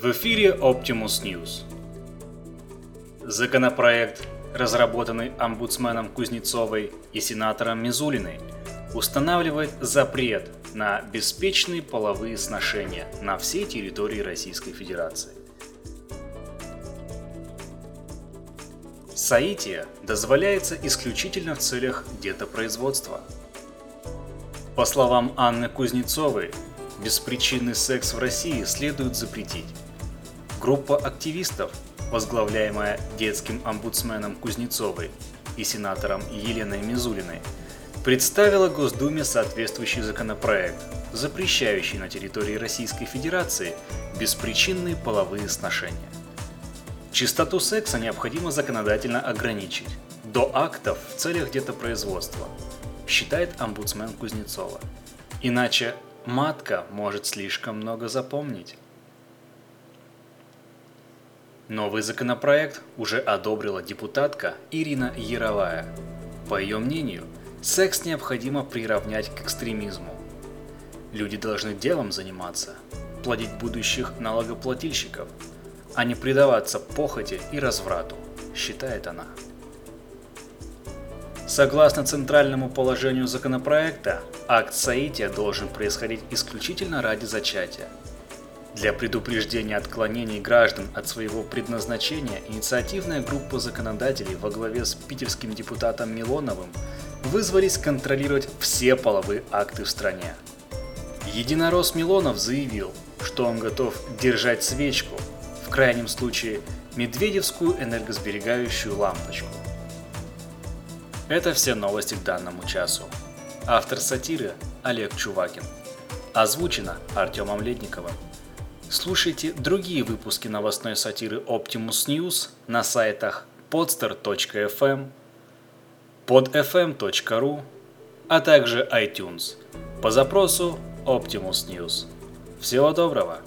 В эфире Optimus News. Законопроект, разработанный омбудсменом Кузнецовой и сенатором Мизулиной, устанавливает запрет на беспечные половые сношения на всей территории Российской Федерации. Саития дозволяется исключительно в целях детопроизводства. По словам Анны Кузнецовой, беспричинный секс в России следует запретить. Группа активистов, возглавляемая детским омбудсменом Кузнецовой и сенатором Еленой Мизулиной, представила Госдуме соответствующий законопроект, запрещающий на территории Российской Федерации беспричинные половые сношения. Частоту секса необходимо законодательно ограничить до актов в целях детопроизводства, считает омбудсмен Кузнецова. Иначе матка может слишком много запомнить. Новый законопроект уже одобрила депутатка Ирина Яровая. По ее мнению, секс необходимо приравнять к экстремизму. Люди должны делом заниматься, плодить будущих налогоплательщиков, а не предаваться похоти и разврату, считает она. Согласно центральному положению законопроекта, акт соития должен происходить исключительно ради зачатия. Для предупреждения отклонений граждан от своего предназначения инициативная группа законодателей во главе с питерским депутатом Милоновым вызвались контролировать все половые акты в стране. Единорос Милонов заявил, что он готов держать свечку, в крайнем случае медведевскую энергосберегающую лампочку. Это все новости к данному часу. Автор сатиры Олег Чувакин. Озвучено Артемом Ледниковым. Слушайте другие выпуски новостной сатиры Optimus News на сайтах podster.fm, podfm.ru, а также iTunes по запросу Optimus News. Всего доброго!